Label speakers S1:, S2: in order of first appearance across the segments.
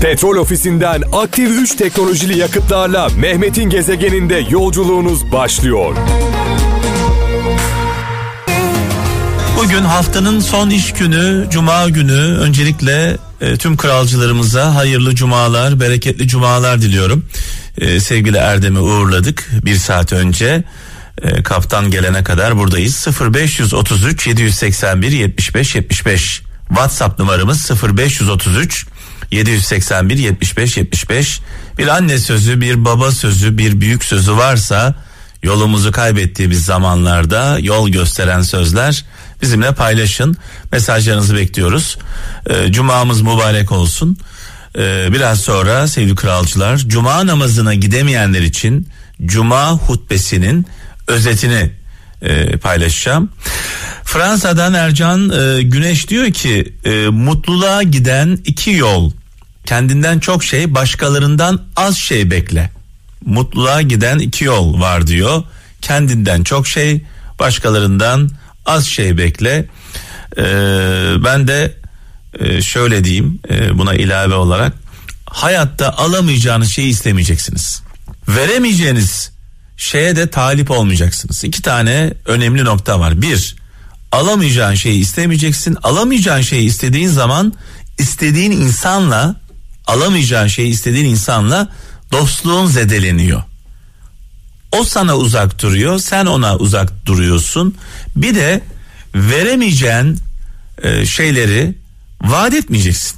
S1: Petrol ofisinden aktif 3 teknolojili yakıtlarla Mehmet'in gezegeninde yolculuğunuz başlıyor.
S2: Bugün haftanın son iş günü, cuma günü. Öncelikle e, tüm kralcılarımıza hayırlı cumalar, bereketli cumalar diliyorum. E, sevgili Erdem'i uğurladık bir saat önce. E, kaptan gelene kadar buradayız. 0533 781 75 75 WhatsApp numaramız 0533 781 75 75 bir anne sözü bir baba sözü bir büyük sözü varsa yolumuzu kaybettiğimiz zamanlarda yol gösteren sözler bizimle paylaşın. Mesajlarınızı bekliyoruz. Ee, cumamız mübarek olsun. Ee, biraz sonra sevgili kralcılar cuma namazına gidemeyenler için cuma hutbesinin özetini e, paylaşacağım. Fransa'dan Ercan e, Güneş diyor ki e, mutluluğa giden iki yol. Kendinden çok şey başkalarından az şey bekle. Mutluluğa giden iki yol var diyor. Kendinden çok şey başkalarından az şey bekle. E, ben de e, şöyle diyeyim e, buna ilave olarak hayatta alamayacağınız şeyi istemeyeceksiniz. Veremeyeceğiniz şeye de talip olmayacaksınız. İki tane önemli nokta var. Bir, alamayacağın şeyi istemeyeceksin. Alamayacağın şeyi istediğin zaman istediğin insanla alamayacağın şeyi istediğin insanla dostluğun zedeleniyor. O sana uzak duruyor, sen ona uzak duruyorsun. Bir de veremeyeceğin e, şeyleri vaat etmeyeceksin.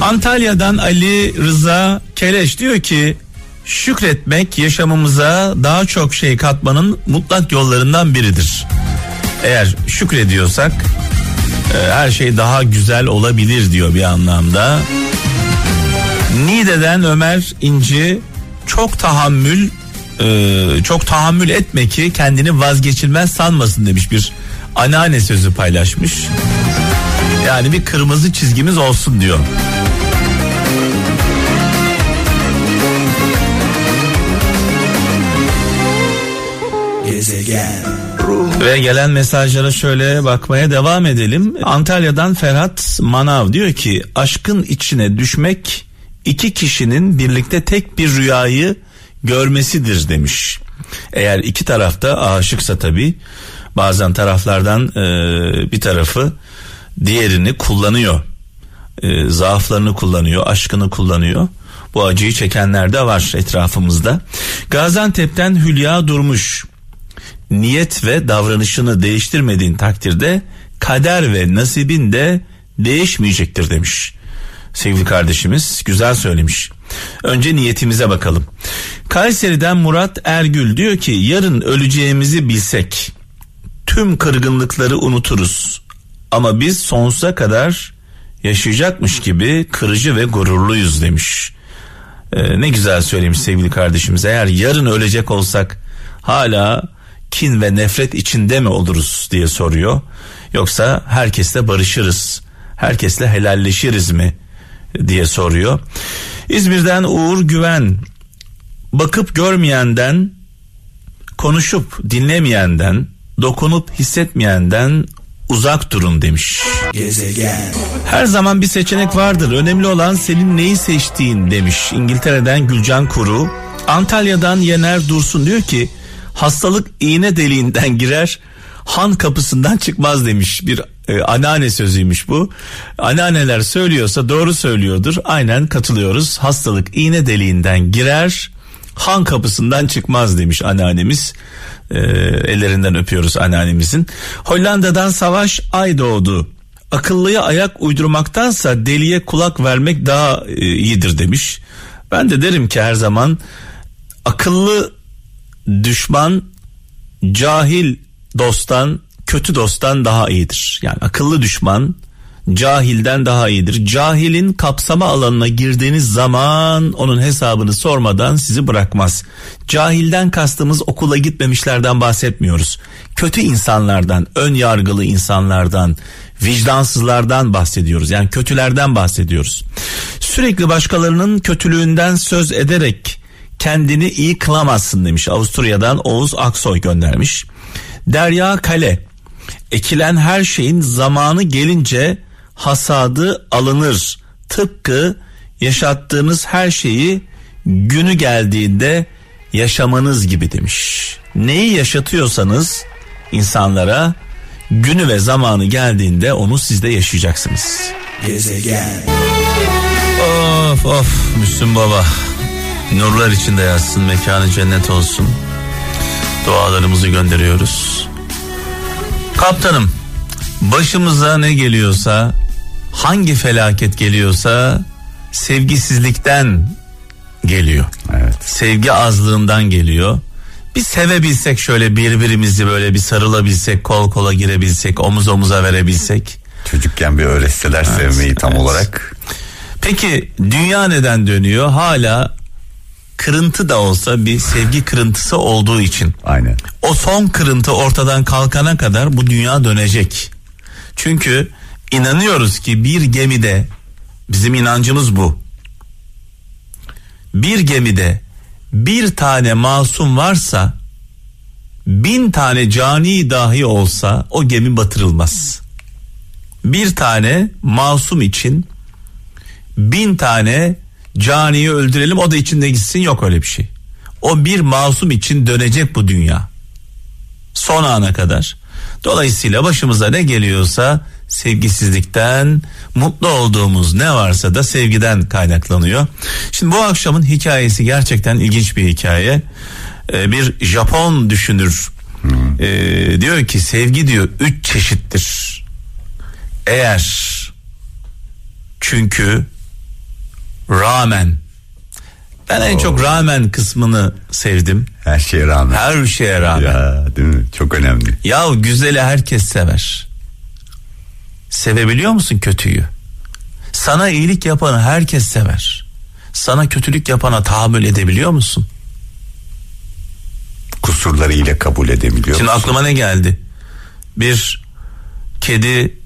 S2: Antalya'dan Ali Rıza Keleş diyor ki şükretmek yaşamımıza daha çok şey katmanın mutlak yollarından biridir. Eğer şükrediyorsak e, her şey daha güzel olabilir diyor bir anlamda. Nide'den Ömer İnci çok tahammül e, çok tahammül etme ki kendini vazgeçilmez sanmasın demiş bir anneanne sözü paylaşmış. Yani bir kırmızı çizgimiz olsun diyor. Gezegen. Ve gelen mesajlara şöyle bakmaya devam edelim. Antalya'dan Ferhat Manav diyor ki aşkın içine düşmek iki kişinin birlikte tek bir rüyayı görmesidir demiş. Eğer iki tarafta aşıksa tabi bazen taraflardan e, bir tarafı diğerini kullanıyor. E, zaaflarını kullanıyor, aşkını kullanıyor. Bu acıyı çekenler de var etrafımızda. Gaziantep'ten Hülya Durmuş niyet ve davranışını değiştirmediğin takdirde kader ve nasibin de değişmeyecektir demiş. Sevgili kardeşimiz güzel söylemiş. Önce niyetimize bakalım. Kayseri'den Murat Ergül diyor ki yarın öleceğimizi bilsek tüm kırgınlıkları unuturuz. Ama biz sonsuza kadar yaşayacakmış gibi kırıcı ve gururluyuz demiş. Ee, ne güzel söylemiş sevgili kardeşimiz. Eğer yarın ölecek olsak hala kin ve nefret içinde mi oluruz diye soruyor. Yoksa herkesle barışırız, herkesle helalleşiriz mi diye soruyor. İzmir'den Uğur Güven bakıp görmeyenden, konuşup dinlemeyenden, dokunup hissetmeyenden uzak durun demiş. Gezegen. Her zaman bir seçenek vardır. Önemli olan senin neyi seçtiğin demiş. İngiltere'den Gülcan Kuru. Antalya'dan Yener Dursun diyor ki hastalık iğne deliğinden girer han kapısından çıkmaz demiş bir e, anneanne sözüymüş bu. Anneanneler söylüyorsa doğru söylüyordur. Aynen katılıyoruz. Hastalık iğne deliğinden girer han kapısından çıkmaz demiş anneannemiz. E, ellerinden öpüyoruz anneannemizin. Hollanda'dan Savaş Ay doğdu. Akıllıya ayak uydurmaktansa deliye kulak vermek daha e, iyidir demiş. Ben de derim ki her zaman akıllı düşman cahil dosttan kötü dosttan daha iyidir. Yani akıllı düşman cahilden daha iyidir. Cahilin kapsama alanına girdiğiniz zaman onun hesabını sormadan sizi bırakmaz. Cahilden kastımız okula gitmemişlerden bahsetmiyoruz. Kötü insanlardan, ön yargılı insanlardan, vicdansızlardan bahsediyoruz. Yani kötülerden bahsediyoruz. Sürekli başkalarının kötülüğünden söz ederek kendini iyi kılamazsın demiş. Avusturya'dan Oğuz Aksoy göndermiş. Derya Kale Ekilen her şeyin zamanı gelince hasadı alınır. Tıpkı yaşattığınız her şeyi günü geldiğinde yaşamanız gibi demiş. Neyi yaşatıyorsanız insanlara günü ve zamanı geldiğinde onu siz de yaşayacaksınız. Gezegen. Of of Müslüm Baba. Nurlar içinde yatsın mekanı cennet olsun. Dualarımızı gönderiyoruz. Kaptanım başımıza ne geliyorsa hangi felaket geliyorsa sevgisizlikten geliyor.
S3: Evet.
S2: Sevgi azlığından geliyor. Bir sevebilsek şöyle birbirimizi böyle bir sarılabilsek, kol kola girebilsek, omuz omuza verebilsek.
S3: Çocukken bir öğretseler sevmeyi tam
S2: evet.
S3: olarak.
S2: Peki dünya neden dönüyor? Hala kırıntı da olsa bir sevgi kırıntısı olduğu için.
S3: Aynen.
S2: O son kırıntı ortadan kalkana kadar bu dünya dönecek. Çünkü inanıyoruz ki bir gemide bizim inancımız bu. Bir gemide bir tane masum varsa bin tane cani dahi olsa o gemi batırılmaz. Bir tane masum için bin tane caniyi öldürelim o da içinde gitsin yok öyle bir şey. O bir masum için dönecek bu dünya. Son ana kadar. Dolayısıyla başımıza ne geliyorsa sevgisizlikten mutlu olduğumuz ne varsa da sevgiden kaynaklanıyor. Şimdi bu akşamın hikayesi gerçekten ilginç bir hikaye. Ee, bir Japon düşünür ee, diyor ki sevgi diyor üç çeşittir. Eğer çünkü rağmen ben en çok rağmen kısmını sevdim.
S3: Her şeye rağmen.
S2: Her şeye rağmen.
S3: Ya değil mi? Çok önemli.
S2: Ya güzeli herkes sever. Sevebiliyor musun kötüyü? Sana iyilik yapanı herkes sever. Sana kötülük yapana tahammül edebiliyor musun?
S3: Kusurlarıyla kabul edebiliyor
S2: Şimdi
S3: musun?
S2: aklıma ne geldi? Bir kedi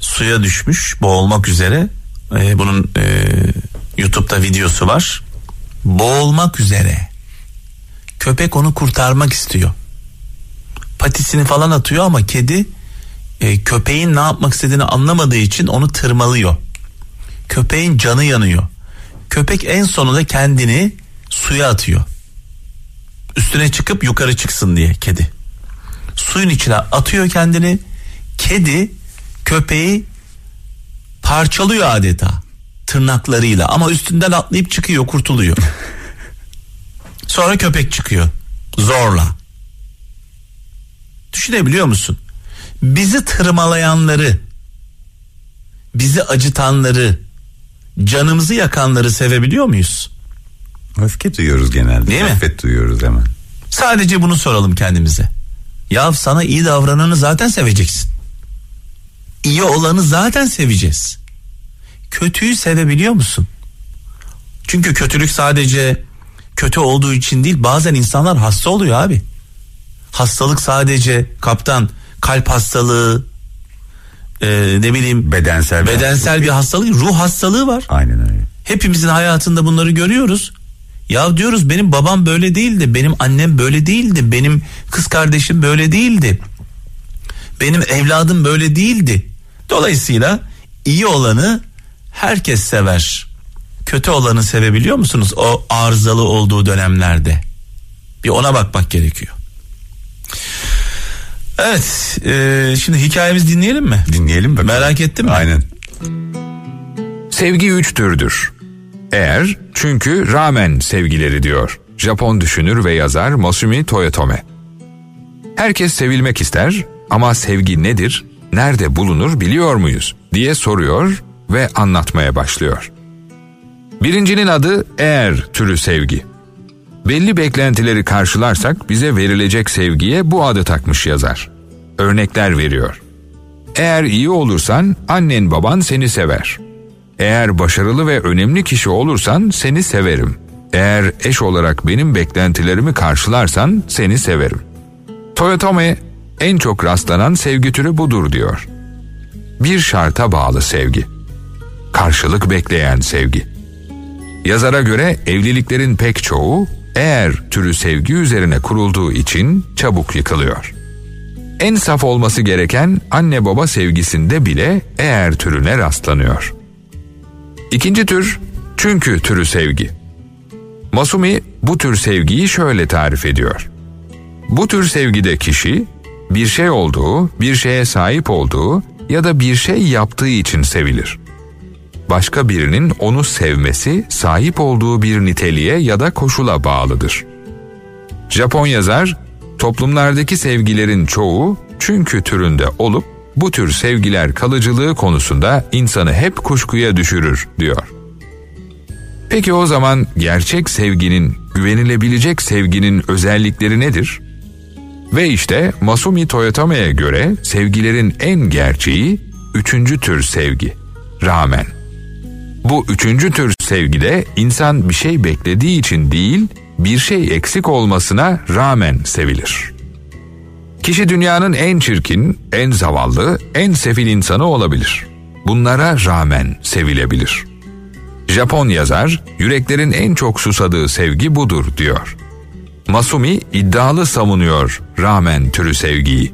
S2: suya düşmüş boğulmak üzere. Ee, bunun e, YouTube'da videosu var. Boğulmak üzere. Köpek onu kurtarmak istiyor. Patisini falan atıyor ama kedi e, köpeğin ne yapmak istediğini anlamadığı için onu tırmalıyor. Köpeğin canı yanıyor. Köpek en sonunda kendini suya atıyor. Üstüne çıkıp yukarı çıksın diye kedi. Suyun içine atıyor kendini. Kedi köpeği parçalıyor adeta tırnaklarıyla ama üstünden atlayıp çıkıyor kurtuluyor. Sonra köpek çıkıyor zorla. Düşünebiliyor musun? Bizi tırmalayanları, bizi acıtanları, canımızı yakanları sevebiliyor muyuz?
S3: Öfke duyuyoruz genelde.
S2: Değil mi?
S3: Nefret duyuyoruz hemen.
S2: Sadece bunu soralım kendimize. Ya sana iyi davrananı zaten seveceksin. İyi olanı zaten seveceğiz. Kötüyü sevebiliyor musun? Çünkü kötülük sadece kötü olduğu için değil bazen insanlar hasta oluyor abi. Hastalık sadece kaptan kalp hastalığı e, ne bileyim
S3: Bedensel. bir
S2: bedensel bir hastalık ruh hastalığı var.
S3: Aynen öyle.
S2: Hepimizin hayatında bunları görüyoruz. Ya diyoruz benim babam böyle değildi, benim annem böyle değildi, benim kız kardeşim böyle değildi. Benim evladım böyle değildi. Dolayısıyla iyi olanı herkes sever. Kötü olanı sevebiliyor musunuz o arızalı olduğu dönemlerde? Bir ona bakmak gerekiyor. Evet, e, şimdi hikayemizi dinleyelim mi?
S3: Dinleyelim bakalım.
S2: Merak ettin mi?
S3: Aynen.
S4: Sevgi üç türdür. Eğer, çünkü, rağmen sevgileri diyor. Japon düşünür ve yazar Masumi Toyotome. Herkes sevilmek ister ama sevgi nedir, nerede bulunur biliyor muyuz diye soruyor ve anlatmaya başlıyor. Birincinin adı eğer türü sevgi. Belli beklentileri karşılarsak bize verilecek sevgiye bu adı takmış yazar. Örnekler veriyor. Eğer iyi olursan annen baban seni sever. Eğer başarılı ve önemli kişi olursan seni severim. Eğer eş olarak benim beklentilerimi karşılarsan seni severim. Toyotome en çok rastlanan sevgi türü budur diyor. Bir şarta bağlı sevgi. Karşılık bekleyen sevgi. Yazara göre evliliklerin pek çoğu eğer türü sevgi üzerine kurulduğu için çabuk yıkılıyor. en saf olması gereken anne baba sevgisinde bile eğer türüne rastlanıyor. İkinci tür çünkü türü sevgi. Masumi bu tür sevgiyi şöyle tarif ediyor. Bu tür sevgide kişi bir şey olduğu, bir şeye sahip olduğu ya da bir şey yaptığı için sevilir. Başka birinin onu sevmesi sahip olduğu bir niteliğe ya da koşula bağlıdır. Japon yazar, toplumlardaki sevgilerin çoğu çünkü türünde olup bu tür sevgiler kalıcılığı konusunda insanı hep kuşkuya düşürür diyor. Peki o zaman gerçek sevginin, güvenilebilecek sevginin özellikleri nedir? Ve işte Masumi Toyotama'ya göre sevgilerin en gerçeği üçüncü tür sevgi, rağmen. Bu üçüncü tür sevgide insan bir şey beklediği için değil, bir şey eksik olmasına rağmen sevilir. Kişi dünyanın en çirkin, en zavallı, en sefil insanı olabilir. Bunlara rağmen sevilebilir. Japon yazar, yüreklerin en çok susadığı sevgi budur diyor. Masumi iddialı savunuyor rağmen türü sevgiyi.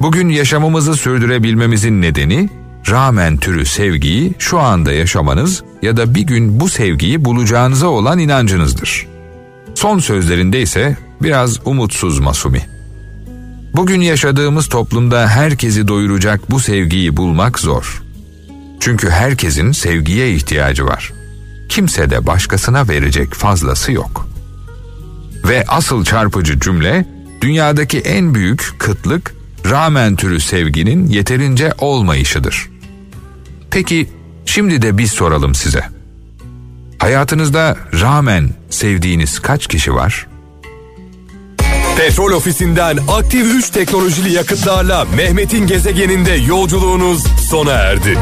S4: Bugün yaşamımızı sürdürebilmemizin nedeni rağmen türü sevgiyi şu anda yaşamanız ya da bir gün bu sevgiyi bulacağınıza olan inancınızdır. Son sözlerinde ise biraz umutsuz Masumi. Bugün yaşadığımız toplumda herkesi doyuracak bu sevgiyi bulmak zor. Çünkü herkesin sevgiye ihtiyacı var. Kimse de başkasına verecek fazlası yok. Ve asıl çarpıcı cümle dünyadaki en büyük kıtlık rağmen türü sevginin yeterince olmayışıdır. Peki şimdi de biz soralım size. Hayatınızda rağmen sevdiğiniz kaç kişi var?
S1: Petrol ofisinden aktif 3 teknolojili yakıtlarla Mehmet'in gezegeninde yolculuğunuz sona erdi.